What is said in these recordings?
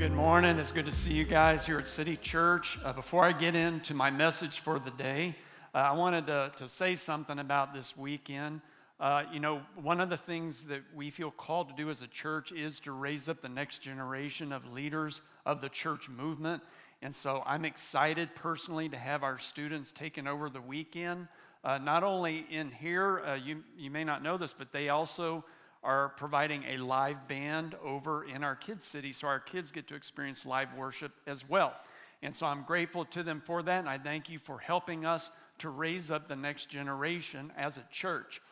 good morning. It's good to see you guys here at City Church. Uh, before I get into my message for the day, uh, I wanted to, to, say something about this weekend. Uh, you know, one of the things that we feel called to do as a church is to raise up the next generation of leaders of the church movement. And so I'm excited personally to have our students taking over the weekend. Uh, not only in here, uh, you, you may not know this, but they also are providing a live band over in our kids' city so our kids get to experience live worship as well. And so I'm grateful to them for that, and I thank you for helping us to raise up the next generation as a church.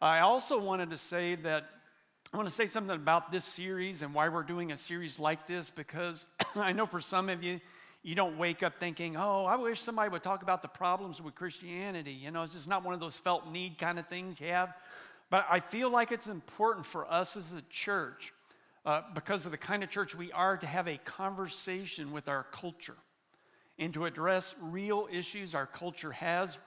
I also wanted to say that I want to say something about this series and why we're doing a series like this because I know for some of you, you don't wake up thinking, oh, I wish somebody would talk about the problems with Christianity. You know, it's just not one of those felt need kind of things you have. But I feel like it's important for us as a church, uh, because of the kind of church we are, to have a conversation with our culture and to address real issues our culture has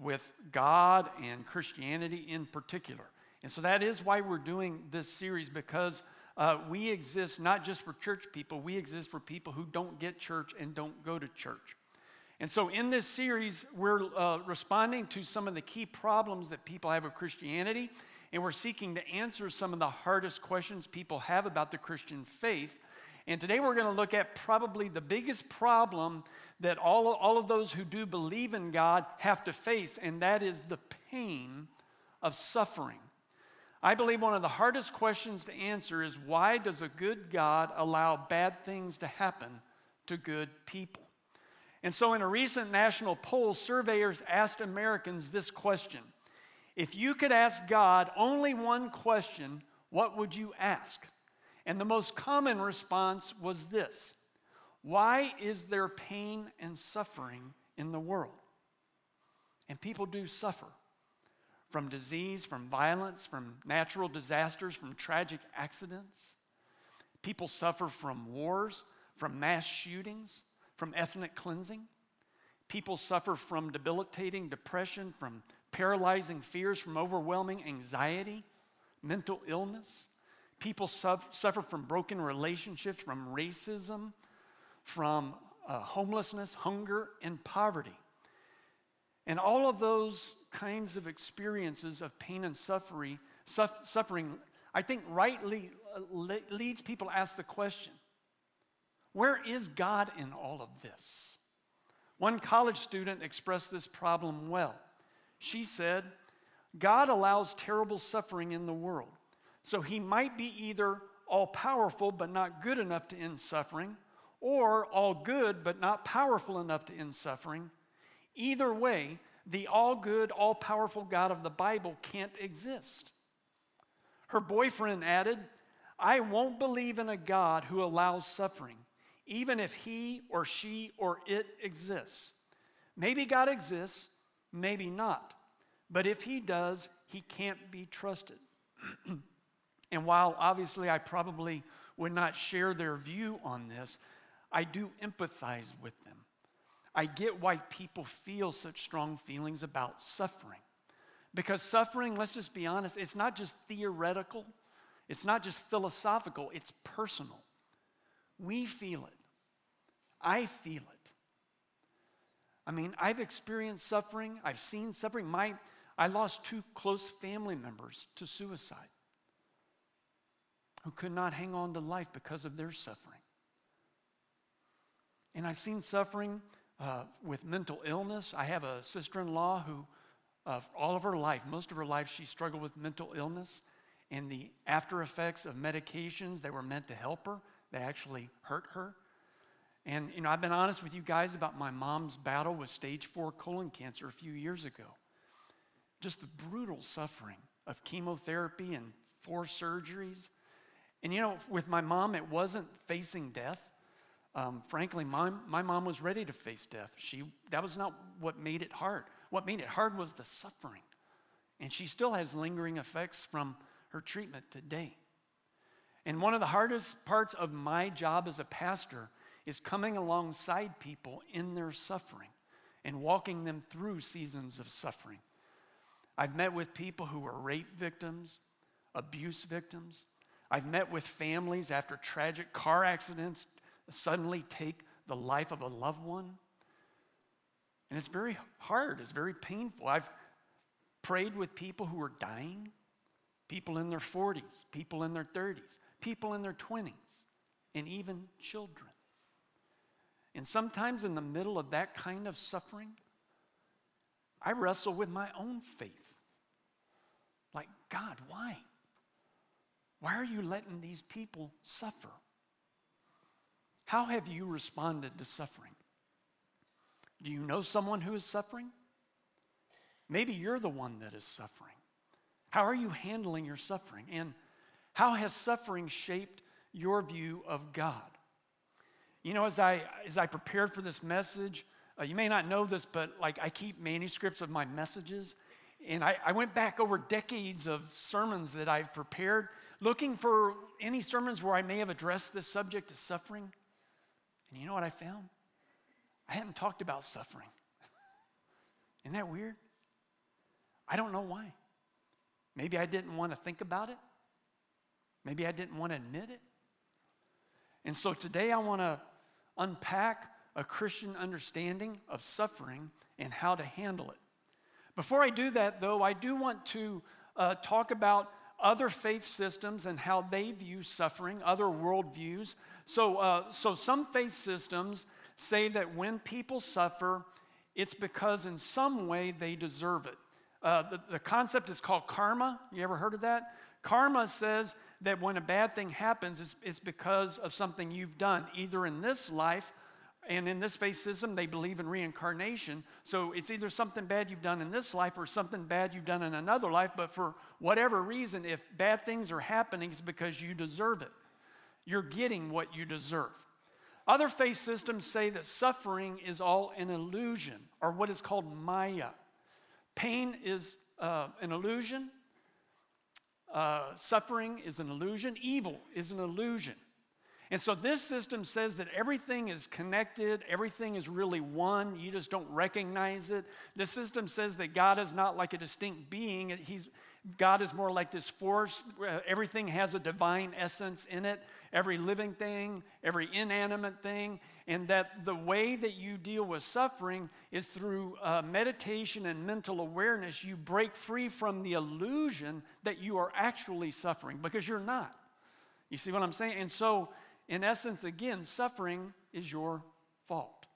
with God and Christianity in particular. And so that is why we're doing this series, because uh, we exist not just for church people, we exist for people who don't get church and don't go to church. And so, in this series, we're uh, responding to some of the key problems that people have with Christianity and we're seeking to answer some of the hardest questions people have about the Christian faith. And today we're going to look at probably the biggest problem that all, all of those who do believe in God have to face, and that is the pain of suffering. I believe one of the hardest questions to answer is why does a good God allow bad things to happen to good people? And so, in a recent national poll, surveyors asked Americans this question if you could ask God only one question, what would you ask? And the most common response was this Why is there pain and suffering in the world? And people do suffer from disease, from violence, from natural disasters, from tragic accidents. People suffer from wars, from mass shootings, from ethnic cleansing. People suffer from debilitating depression, from paralyzing fears from overwhelming anxiety, mental illness. People suffer from broken relationships, from racism, from uh, homelessness, hunger, and poverty. And all of those kinds of experiences of pain and suffering, suffering I think rightly uh, leads people to ask the question where is God in all of this? One college student expressed this problem well. She said, God allows terrible suffering in the world. So he might be either all powerful but not good enough to end suffering, or all good but not powerful enough to end suffering. Either way, the all good, all powerful God of the Bible can't exist. Her boyfriend added, I won't believe in a God who allows suffering, even if he or she or it exists. Maybe God exists, maybe not. But if he does, he can't be trusted. and while obviously I probably would not share their view on this, I do empathize with them. I get why people feel such strong feelings about suffering. Because suffering, let's just be honest, it's not just theoretical, it's not just philosophical, it's personal. We feel it. I feel it. I mean, I've experienced suffering, I've seen suffering. My, I lost two close family members to suicide who could not hang on to life because of their suffering. And I've seen suffering uh, with mental illness. I have a sister in law who, uh, all of her life, most of her life, she struggled with mental illness and the after effects of medications that were meant to help her, they actually hurt her. And, you know, I've been honest with you guys about my mom's battle with stage four colon cancer a few years ago. Just the brutal suffering of chemotherapy and four surgeries. And, you know, with my mom, it wasn't facing death. Um, frankly, my, my mom was ready to face death. She, that was not what made it hard. What made it hard was the suffering. And she still has lingering effects from her treatment today. And one of the hardest parts of my job as a pastor is coming alongside people in their suffering and walking them through seasons of suffering. I've met with people who were rape victims, abuse victims. I've met with families after tragic car accidents, suddenly take the life of a loved one. And it's very hard, it's very painful. I've prayed with people who are dying, people in their 40s, people in their 30s, people in their 20s, and even children. And sometimes in the middle of that kind of suffering, I wrestle with my own faith. Like, God, why? Why are you letting these people suffer? How have you responded to suffering? Do you know someone who is suffering? Maybe you're the one that is suffering. How are you handling your suffering? And how has suffering shaped your view of God? You know, as I, as I prepared for this message, uh, you may not know this, but like I keep manuscripts of my messages. And I, I went back over decades of sermons that I've prepared, looking for any sermons where I may have addressed this subject of suffering. And you know what I found? I hadn't talked about suffering. Isn't that weird? I don't know why. Maybe I didn't want to think about it. Maybe I didn't want to admit it. And so today I want to unpack a Christian understanding of suffering and how to handle it. Before I do that, though, I do want to uh, talk about other faith systems and how they view suffering, other worldviews. So, uh, so some faith systems say that when people suffer, it's because in some way they deserve it. Uh, the, the concept is called karma. You ever heard of that? Karma says that when a bad thing happens, it's, it's because of something you've done, either in this life and in this faith system, they believe in reincarnation. So it's either something bad you've done in this life or something bad you've done in another life. But for whatever reason, if bad things are happening, it's because you deserve it. You're getting what you deserve. Other faith systems say that suffering is all an illusion, or what is called Maya. Pain is uh, an illusion, uh, suffering is an illusion, evil is an illusion. And so this system says that everything is connected, everything is really one, you just don't recognize it. The system says that God is not like a distinct being, He's, God is more like this force. Everything has a divine essence in it, every living thing, every inanimate thing, and that the way that you deal with suffering is through uh, meditation and mental awareness. You break free from the illusion that you are actually suffering because you're not. You see what I'm saying? And so, in essence, again, suffering is your fault.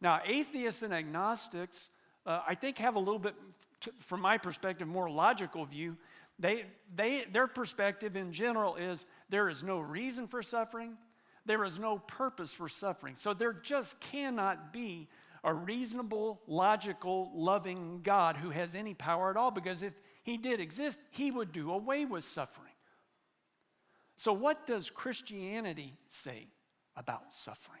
Now, atheists and agnostics, uh, I think, have a little bit, to, from my perspective, more logical view. They, they, their perspective in general is there is no reason for suffering, there is no purpose for suffering. So there just cannot be a reasonable, logical, loving God who has any power at all because if he did exist, he would do away with suffering. So, what does Christianity say about suffering?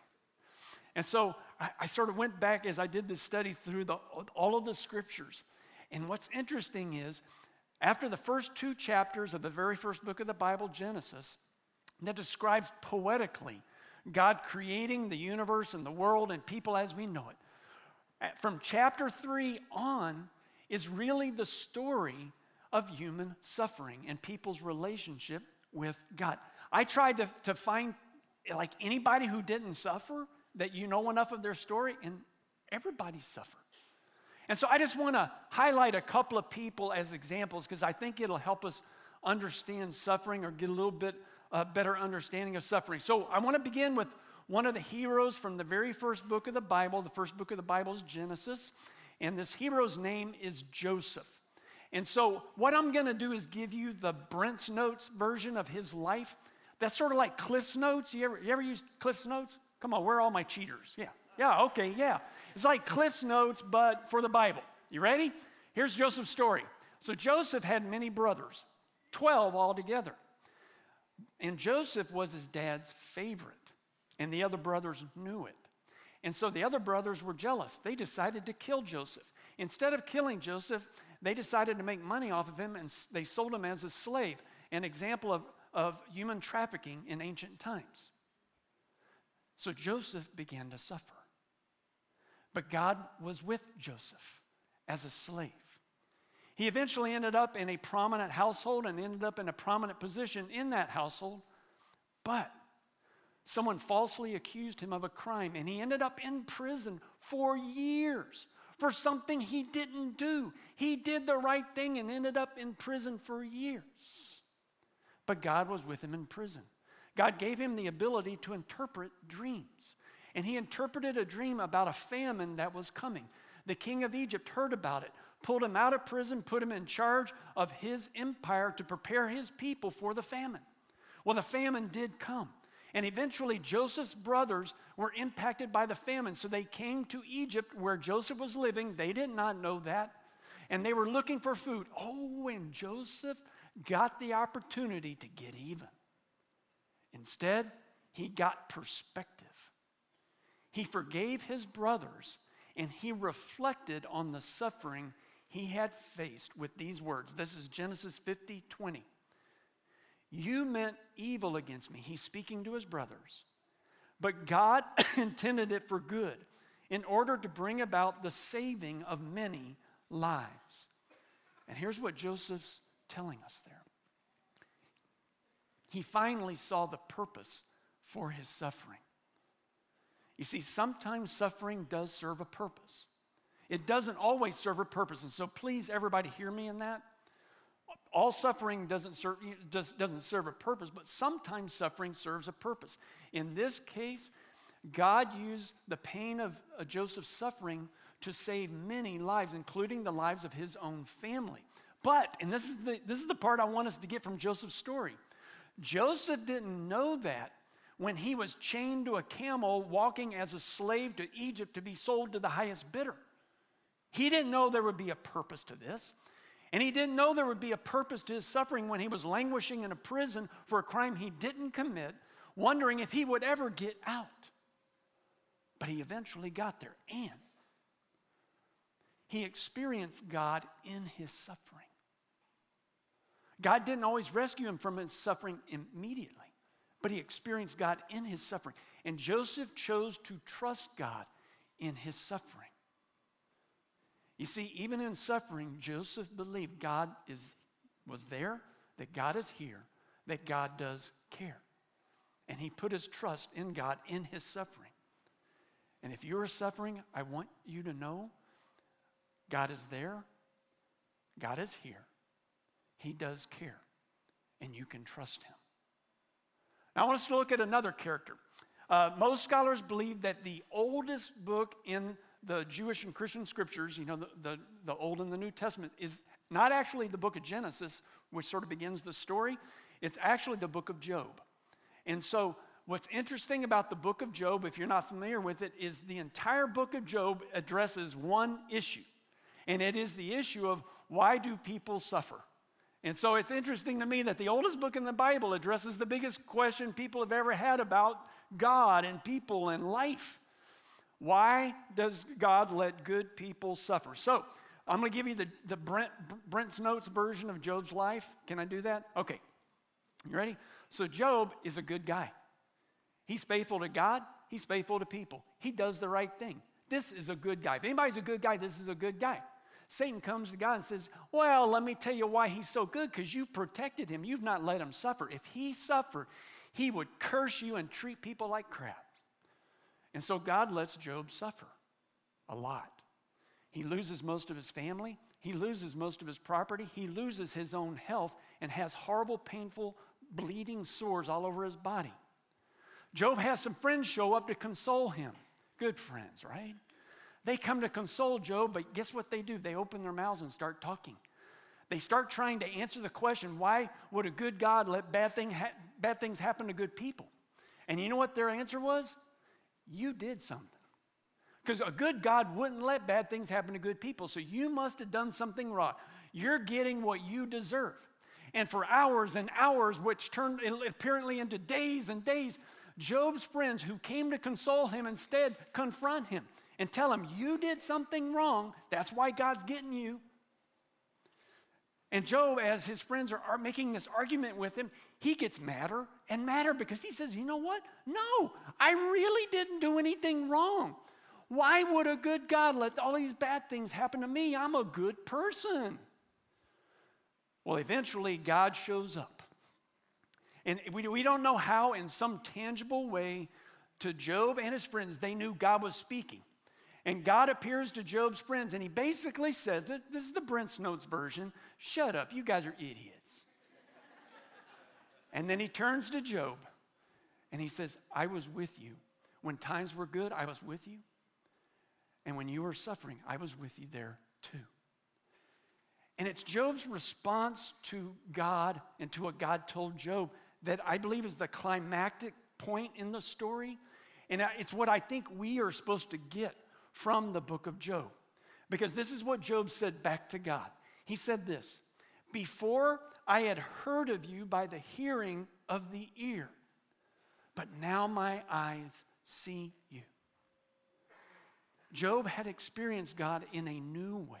And so I, I, sort of went back as I did this study through the, all of the scriptures. And what's interesting is, after the first two chapters of the very first book of the Bible, Genesis, that describes poetically God creating the universe and the world and people as we know it. From chapter three on is really the story of human suffering and people's relationship with God. I tried to, to find like anybody who didn't suffer that you know enough of their story, and everybody suffered. And so I just want to highlight a couple of people as examples because I think it'll help us understand suffering or get a little bit uh, better understanding of suffering. So I want to begin with one of the heroes from the very first book of the Bible. The first book of the Bible is Genesis, and this hero's name is Joseph. And so, what I'm going to do is give you the Brent's Notes version of his life. That's sort of like Cliff's Notes. You ever, you ever use Cliff's Notes? Come on, where are all my cheaters? Yeah, yeah, okay, yeah. It's like Cliff's Notes, but for the Bible. You ready? Here's Joseph's story. So, Joseph had many brothers, 12 altogether. And Joseph was his dad's favorite, and the other brothers knew it. And so the other brothers were jealous. They decided to kill Joseph. Instead of killing Joseph, they decided to make money off of him and they sold him as a slave, an example of, of human trafficking in ancient times. So Joseph began to suffer. But God was with Joseph as a slave. He eventually ended up in a prominent household and ended up in a prominent position in that household. But Someone falsely accused him of a crime, and he ended up in prison for years for something he didn't do. He did the right thing and ended up in prison for years. But God was with him in prison. God gave him the ability to interpret dreams. And he interpreted a dream about a famine that was coming. The king of Egypt heard about it, pulled him out of prison, put him in charge of his empire to prepare his people for the famine. Well, the famine did come. And eventually, Joseph's brothers were impacted by the famine. So they came to Egypt where Joseph was living. They did not know that. And they were looking for food. Oh, and Joseph got the opportunity to get even. Instead, he got perspective. He forgave his brothers and he reflected on the suffering he had faced with these words. This is Genesis 50 20. You meant evil against me. He's speaking to his brothers. But God intended it for good in order to bring about the saving of many lives. And here's what Joseph's telling us there. He finally saw the purpose for his suffering. You see, sometimes suffering does serve a purpose. It doesn't always serve a purpose. And so please, everybody, hear me in that all suffering doesn't serve, doesn't serve a purpose, but sometimes suffering serves a purpose. In this case, God used the pain of Joseph's suffering to save many lives, including the lives of his own family. But, and this is the, this is the part I want us to get from Joseph's story Joseph didn't know that when he was chained to a camel walking as a slave to Egypt to be sold to the highest bidder. He didn't know there would be a purpose to this. And he didn't know there would be a purpose to his suffering when he was languishing in a prison for a crime he didn't commit, wondering if he would ever get out. But he eventually got there, and he experienced God in his suffering. God didn't always rescue him from his suffering immediately, but he experienced God in his suffering. And Joseph chose to trust God in his suffering. You see, even in suffering, Joseph believed God is, was there, that God is here, that God does care. And he put his trust in God in his suffering. And if you're suffering, I want you to know God is there, God is here, He does care, and you can trust Him. Now, I want us to look at another character. Uh, most scholars believe that the oldest book in the Jewish and Christian scriptures, you know, the, the, the, Old and the New Testament, is not actually the book of Genesis, which sort of begins the story. It's actually the book of Job. And so, what's interesting about the book of Job, if you're not familiar with it, is the entire book of Job addresses one issue. And it is the issue of why do people suffer? And so it's interesting to me that the oldest book in the Bible addresses the biggest question people have ever had about God and people and life. Why does God let good people suffer? So, I'm going to give you the, the Brent, Brent's Notes version of Job's life. Can I do that? Okay. You ready? So, Job is a good guy. He's faithful to God, he's faithful to people. He does the right thing. This is a good guy. If anybody's a good guy, this is a good guy. Satan comes to God and says, Well, let me tell you why he's so good because you've protected him. You've not let him suffer. If he suffered, he would curse you and treat people like crap. And so God lets Job suffer a lot. He loses most of his family, he loses most of his property, he loses his own health, and has horrible, painful, bleeding sores all over his body. Job has some friends show up to console him. Good friends, right? They come to console Job, but guess what they do? They open their mouths and start talking. They start trying to answer the question why would a good God let bad, thing ha- bad things happen to good people? And you know what their answer was? you did something. Because a good God wouldn't let bad things happen to good people. So you must have done something wrong. You're getting what you deserve. And for hours and hours, which turned apparently into days and days, Job's friends who came to console him instead confront him and tell him, You did something wrong. That's why God's getting you. And Job, as his friends are, making this argument with him, he gets madder and madder because he says, You know what? No, I really didn't do anything wrong. Why would a good God let all these bad things happen to me? I'm a good person. Well, eventually, God shows up. And we, we don't know how, in some tangible way, to Job and his friends, they knew God was speaking. And God appears to Job's friends, and he basically says, This is the Brent's Notes version shut up, you guys are idiots. and then he turns to Job and he says, I was with you. When times were good, I was with you. And when you were suffering, I was with you there too. And it's Job's response to God and to what God told Job that I believe is the climactic point in the story. And it's what I think we are supposed to get from the book of Job. Because this is what Job said back to God. He said this Before I had heard of you by the hearing of the ear, but now my eyes see you. Job had experienced God in a new way,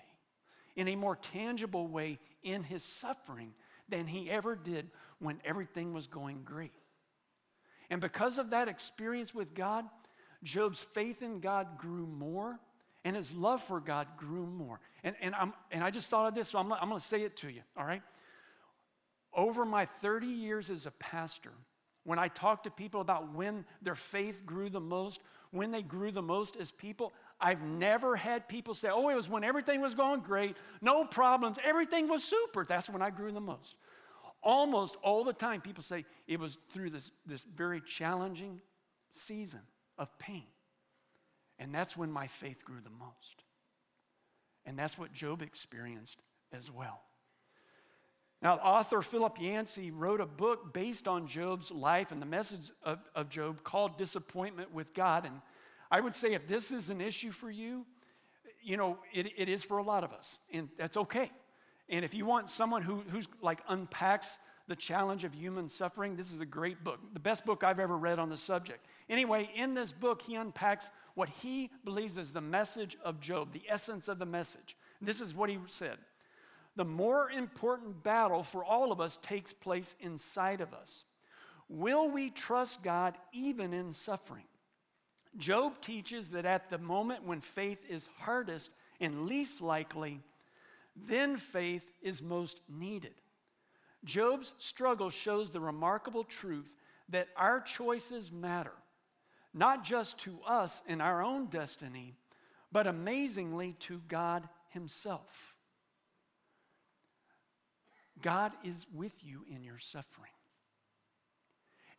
in a more tangible way in his suffering than he ever did when everything was going great. And because of that experience with God, Job's faith in God grew more and his love for God grew more. And, and, I'm, and I just thought of this, so I'm, I'm going to say it to you, all right? Over my 30 years as a pastor, when I talk to people about when their faith grew the most, when they grew the most as people, I've never had people say, oh, it was when everything was going great, no problems, everything was super. That's when I grew the most. Almost all the time, people say it was through this, this very challenging season of pain. And that's when my faith grew the most. And that's what Job experienced as well. Now, author Philip Yancey wrote a book based on Job's life and the message of, of Job called Disappointment with God. And I would say if this is an issue for you, you know, it, it is for a lot of us, and that's okay. And if you want someone who, who's like unpacks the challenge of human suffering, this is a great book, the best book I've ever read on the subject. Anyway, in this book, he unpacks what he believes is the message of Job, the essence of the message. This is what he said The more important battle for all of us takes place inside of us. Will we trust God even in suffering? Job teaches that at the moment when faith is hardest and least likely, then faith is most needed. Job's struggle shows the remarkable truth that our choices matter, not just to us in our own destiny, but amazingly to God Himself. God is with you in your suffering.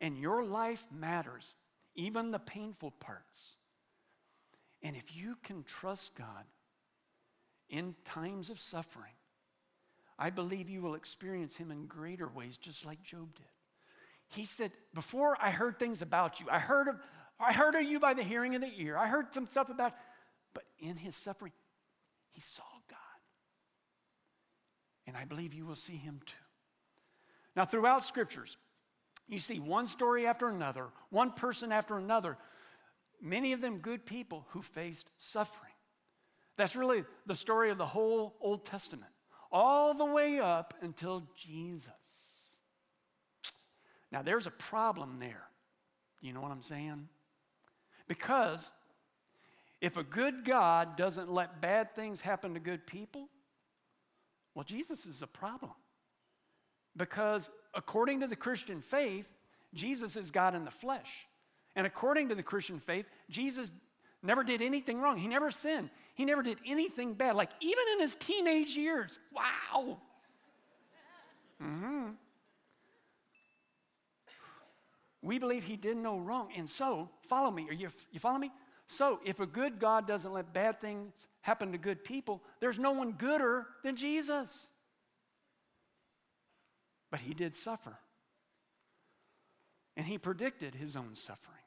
And your life matters even the painful parts. And if you can trust God in times of suffering, I believe you will experience Him in greater ways, just like Job did. He said, Before I heard things about you, I heard of, I heard of you by the hearing of the ear. I heard some stuff about, but in his suffering, he saw God. And I believe you will see him too. Now, throughout scriptures, you see one story after another, one person after another, many of them good people who faced suffering. That's really the story of the whole Old Testament, all the way up until Jesus. Now, there's a problem there. You know what I'm saying? Because if a good God doesn't let bad things happen to good people, well, Jesus is a problem. Because according to the Christian faith, Jesus is God in the flesh. And according to the Christian faith, Jesus never did anything wrong. He never sinned. He never did anything bad. Like even in his teenage years. Wow. Mm-hmm. We believe he did no wrong. And so, follow me. Are you, you follow me? So, if a good God doesn't let bad things happen to good people, there's no one gooder than Jesus. But he did suffer. And he predicted his own suffering.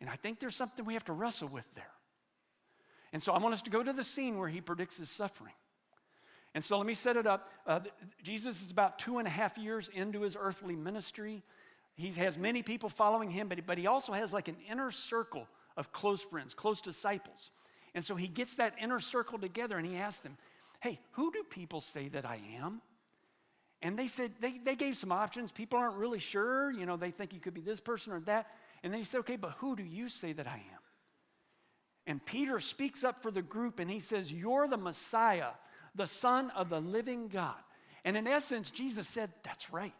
And I think there's something we have to wrestle with there. And so I want us to go to the scene where he predicts his suffering. And so let me set it up. Uh, Jesus is about two and a half years into his earthly ministry. He has many people following him, but, but he also has like an inner circle of close friends, close disciples. And so he gets that inner circle together and he asks them, Hey, who do people say that I am? And they said, they, they gave some options. People aren't really sure. You know, they think you could be this person or that. And then he said, okay, but who do you say that I am? And Peter speaks up for the group and he says, You're the Messiah, the Son of the living God. And in essence, Jesus said, That's right.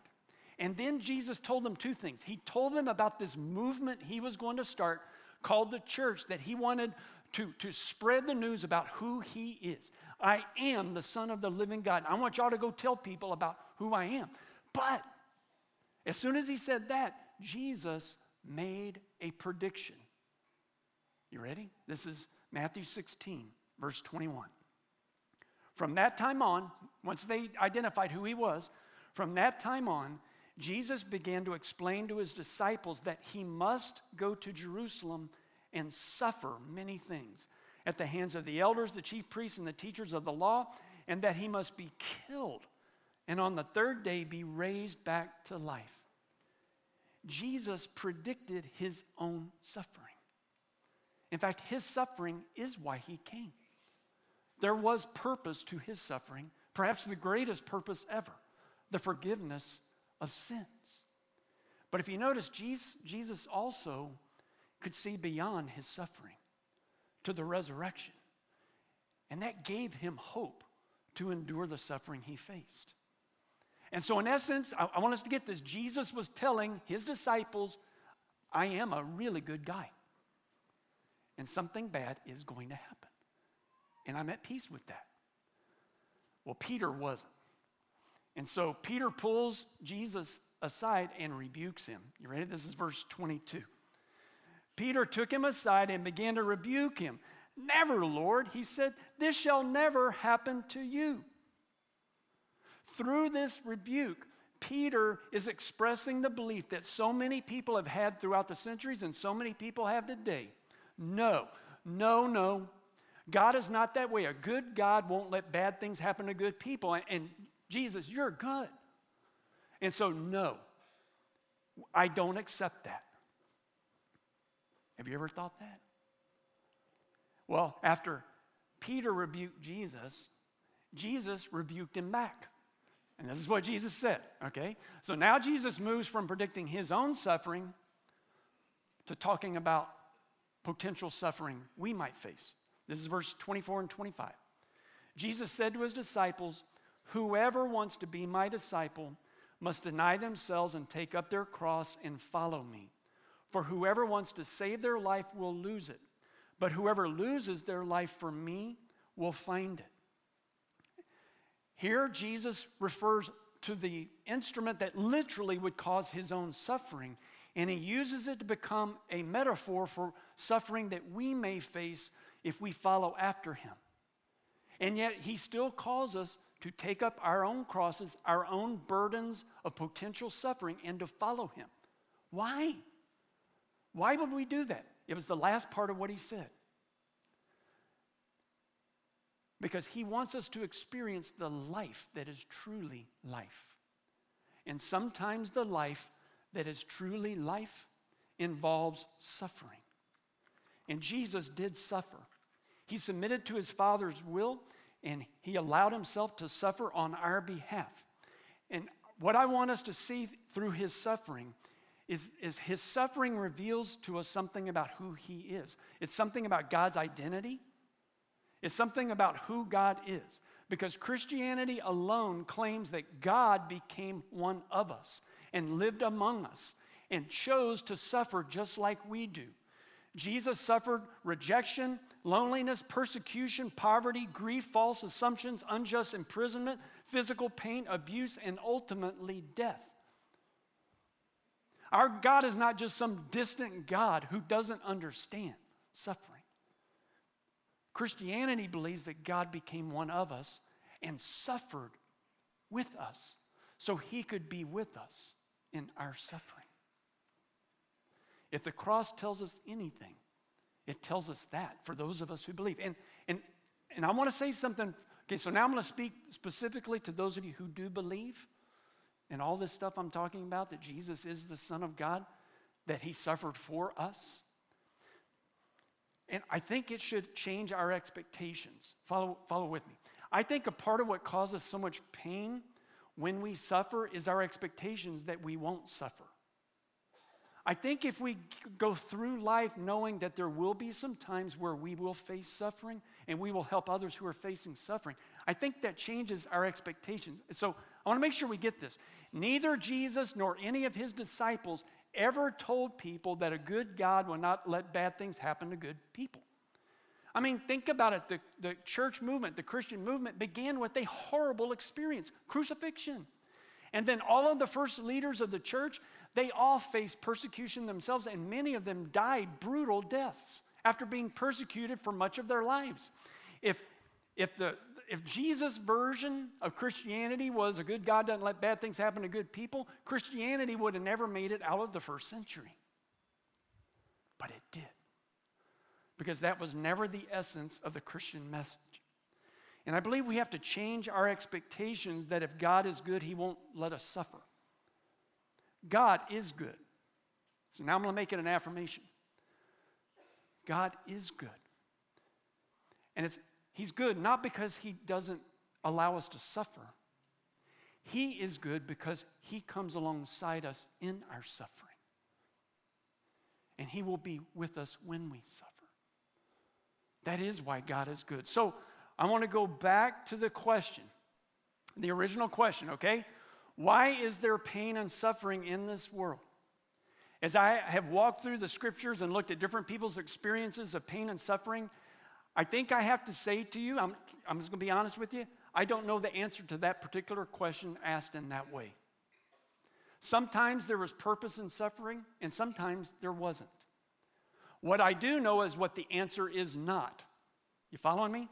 And then Jesus told them two things. He told them about this movement he was going to start called the church, that he wanted to, to spread the news about who he is. I am the Son of the living God. I want y'all to go tell people about who I am. But as soon as he said that, Jesus made a prediction. You ready? This is Matthew 16, verse 21. From that time on, once they identified who he was, from that time on, Jesus began to explain to his disciples that he must go to Jerusalem and suffer many things at the hands of the elders, the chief priests, and the teachers of the law, and that he must be killed and on the third day be raised back to life. Jesus predicted his own suffering. In fact, his suffering is why he came. There was purpose to his suffering, perhaps the greatest purpose ever the forgiveness of sins. But if you notice, Jesus also could see beyond his suffering to the resurrection. And that gave him hope to endure the suffering he faced. And so, in essence, I, I, want us to get this. Jesus was telling his disciples, I am a really good guy. And something bad is going to happen. And I'm at peace with that. Well, Peter wasn't. And so Peter pulls Jesus aside and rebukes him. You ready? This is verse 22. Peter took him aside and began to rebuke him. Never, Lord, he said, this shall never happen to you. Through this rebuke, Peter is expressing the belief that so many people have had throughout the centuries and so many people have today. No, no, no. God is not that way. A good God won't let bad things happen to good people. And Jesus, you're good. And so, no, I don't accept that. Have you ever thought that? Well, after Peter rebuked Jesus, Jesus rebuked him back. And this is what Jesus said, okay? So now Jesus moves from predicting his own suffering to talking about potential suffering we might face. This is verse 24 and 25. Jesus said to his disciples, Whoever wants to be my disciple must deny themselves and take up their cross and follow me. For whoever wants to save their life will lose it, but whoever loses their life for me will find it. Here, Jesus refers to the instrument that literally would cause his own suffering, and he uses it to become a metaphor for suffering that we may face if we follow after him. And yet, he still calls us to take up our own crosses, our own burdens of potential suffering, and to follow Him. Why? Why would we do that? It was the last part of what He said. Because He wants us to experience the life that is truly life. And sometimes the life that is truly life involves suffering. And Jesus did suffer. He submitted to his Father's will and he allowed himself to suffer on our behalf. And what I want us to see through his suffering is, is his suffering reveals to us something about who he is. It's something about God's identity, it's something about who God is. Because Christianity alone claims that God became one of us and lived among us and chose to suffer just like we do. Jesus suffered rejection, loneliness, persecution, poverty, grief, false assumptions, unjust imprisonment, physical pain, abuse, and ultimately death. Our God is not just some distant God who doesn't understand suffering. Christianity believes that God became one of us and suffered with us so he could be with us in our suffering. If the cross tells us anything, it tells us that for those of us who believe. And, and, and I want to say something. Okay, so now I'm going to speak specifically to those of you who do believe and all this stuff I'm talking about that Jesus is the Son of God, that He suffered for us. And I think it should change our expectations. Follow, follow with me. I think a part of what causes so much pain when we suffer is our expectations that we won't suffer. I think if we go through life knowing that there will be some times where we will face suffering and we will help others who are facing suffering, I think that changes our expectations. So I want to make sure we get this. Neither Jesus nor any of his disciples ever told people that a good God will not let bad things happen to good people. I mean, think about it. The, the church movement, the Christian movement, began with a horrible experience crucifixion. And then all of the first leaders of the church, they all faced persecution themselves, and many of them died brutal deaths after being persecuted for much of their lives. If, if, the, if Jesus' version of Christianity was a good God doesn't let bad things happen to good people, Christianity would have never made it out of the first century. But it did. Because that was never the essence of the Christian message. And I believe we have to change our expectations that if God is good, He won't let us suffer. God is good. So now I'm going to make it an affirmation. God is good. And it's, He's good not because He doesn't allow us to suffer. He is good because He comes alongside us in our suffering. And He will be with us when we suffer. That is why God is good. So I want to go back to the question, the original question, okay? Why is there pain and suffering in this world? As I have walked through the scriptures and looked at different people's experiences of pain and suffering, I think I have to say to you, I'm, I'm just going to be honest with you, I don't know the answer to that particular question asked in that way. Sometimes there was purpose in suffering, and sometimes there wasn't. What I do know is what the answer is not. You following me?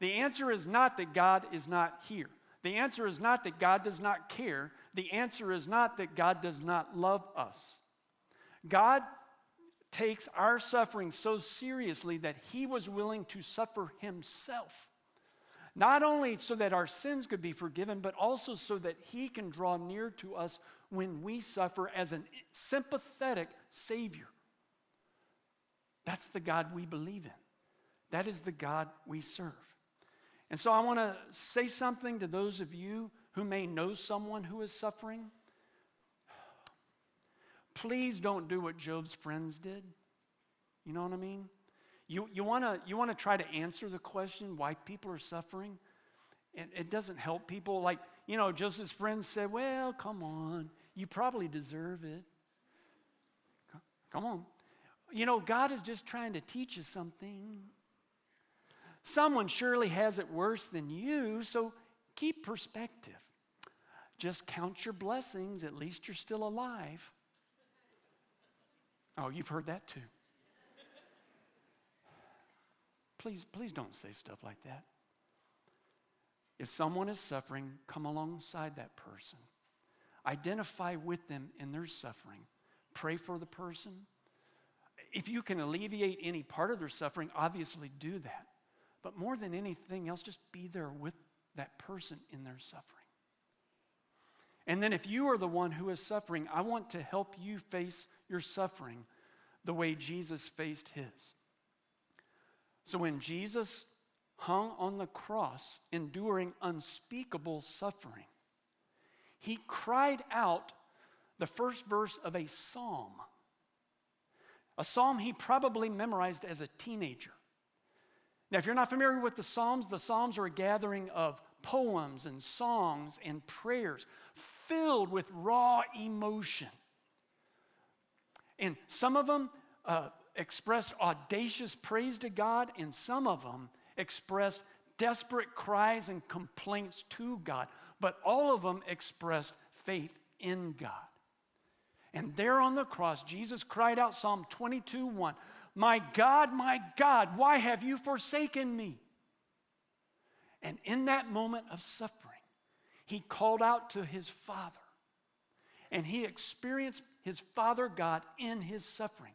The answer is not that God is not here. The answer is not that God does not care. The answer is not that God does not love us. God takes our suffering so seriously that he was willing to suffer himself. Not only so that our sins could be forgiven, but also so that he can draw near to us when we suffer as a sympathetic Savior. That's the God we believe in. That is the God we serve. And so I want to say something to those of you who may know someone who is suffering. Please don't do what Job's friends did. You know what I mean? You, you want to you wanna try to answer the question why people are suffering, and it doesn't help people. Like, you know, Joseph's friends said, Well, come on, you probably deserve it. Come on. You know, God is just trying to teach you something. Someone surely has it worse than you, so keep perspective. Just count your blessings, at least you're still alive. Oh, you've heard that too. Please, please don't say stuff like that. If someone is suffering, come alongside that person. Identify with them in their suffering. Pray for the person. If you can alleviate any part of their suffering, obviously do that. But more than anything else, just be there with that person in their suffering. And then, if you are the one who is suffering, I want to help you face your suffering the way Jesus faced his. So, when Jesus hung on the cross, enduring unspeakable suffering, he cried out the first verse of a psalm. A psalm he probably memorized as a teenager. Now, if you're not familiar with the Psalms, the Psalms are a gathering of poems and songs and prayers filled with raw emotion. And some of them uh, expressed audacious praise to God, and some of them expressed desperate cries and complaints to God. But all of them expressed faith in God. And there on the cross, Jesus cried out, Psalm 22 1, my God, my God, why have you forsaken me? And in that moment of suffering, he called out to his Father. And he experienced his Father God in his suffering.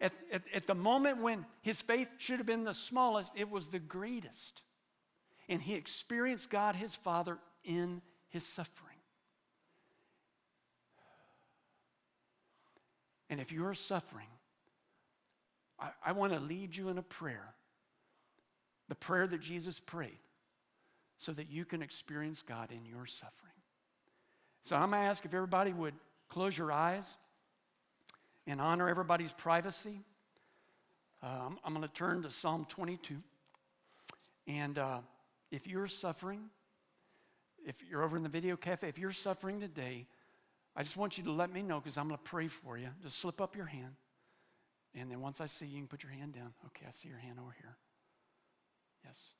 At, at, at, the moment when his faith should have been the smallest, it was the greatest. And he experienced God, his Father, in his suffering. And if you're suffering, I, I want to lead you in a prayer, the prayer that Jesus prayed, so that you can experience God in your suffering. So I'm going to ask if everybody would close your eyes. and honor everybody's privacy, uh, I'm, going to turn to Psalm 22. And uh, if you're suffering, if you're over in the video cafe, if you're suffering today, I just want you to let me know because I'm going to pray for you. Just slip up your hand. And then once I see you, you can put your hand down. Okay, I see your hand over here. Yes.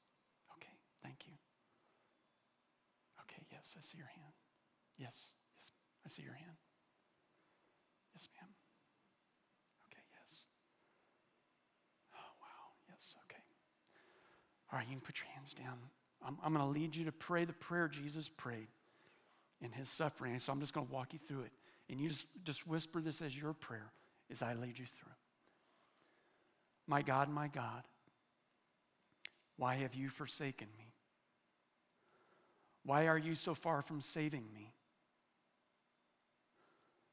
Okay, thank you. Okay, yes, I see your hand. Yes, yes, I see your hand. Yes, ma'am. Okay, yes. Oh, wow, yes, okay. All right, you can put your hands down. I'm, I'm going to lead you to pray the prayer Jesus prayed in his suffering. So I'm just going to walk you through it. And you just, just whisper this as your prayer as I lead you through. My God, my God, why have you forsaken me? Why are you so far from saving me?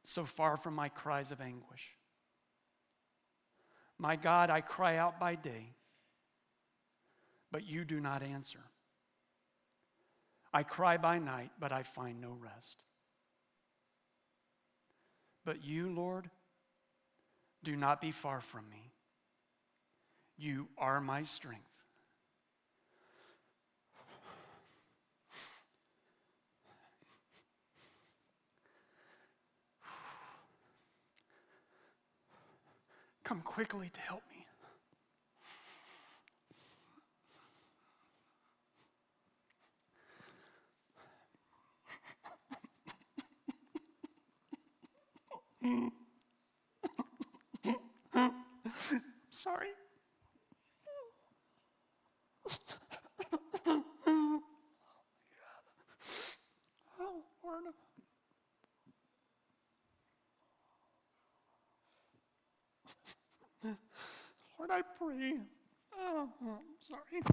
So far from my cries of anguish. My God, I cry out by day, but you do not answer. I cry by night, but I find no rest. But you, Lord, do not be far from me. You are my strength. Come quickly to help me. Sorry. oh, oh Lord. Lord, I pray. Oh, sorry.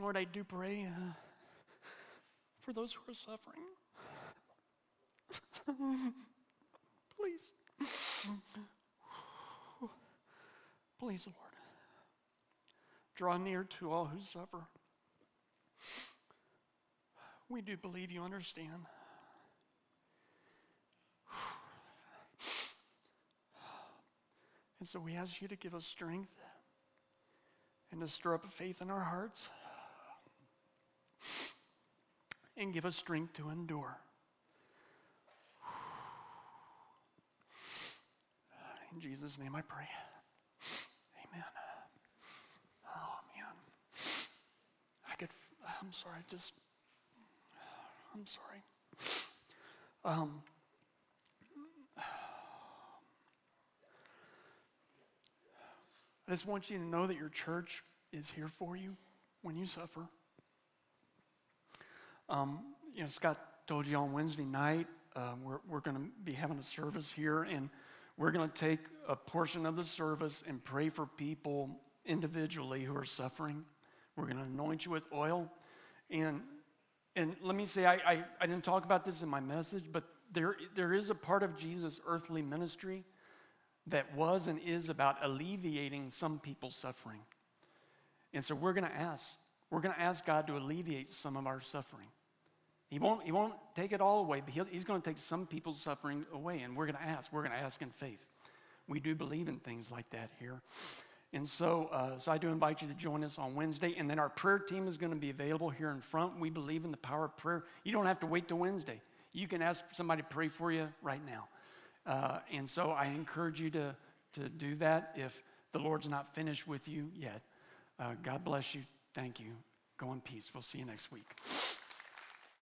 Lord, I do pray uh, for those who are suffering. Please. Please, Lord. Draw near to all who suffer. We do believe you understand. And so we ask you to give us strength and to stir up faith in our hearts and give us strength to endure. In Jesus' name I pray. Amen. Oh, man. I could, I'm sorry, just, I'm sorry. Um, I just want you to know that your church is here for you when you suffer. Um, you know, Scott told you on Wednesday night, uh, we're, we're going to be having a service here, and we're going to take a portion of the service and pray for people individually who are suffering. We're going to anoint you with oil. And, and let me say, I, I, I didn't talk about this in my message, but there, there is a part of Jesus' earthly ministry that was and is about alleviating some people's suffering. And so we're going to ask, we're going to ask God to alleviate some of our suffering. He won't, he won't take it all away, but he's going to take some people's suffering away. And we're going to ask. We're going to ask in faith. We do believe in things like that here. And so, uh, so I do invite you to join us on Wednesday. And then our prayer team is going to be available here in front. We believe in the power of prayer. You don't have to wait till Wednesday. You can ask somebody to pray for you right now. Uh, and so I encourage you to, to do that if the Lord's not finished with you yet. Uh, God bless you. Thank you. Go in peace. We'll see you next week.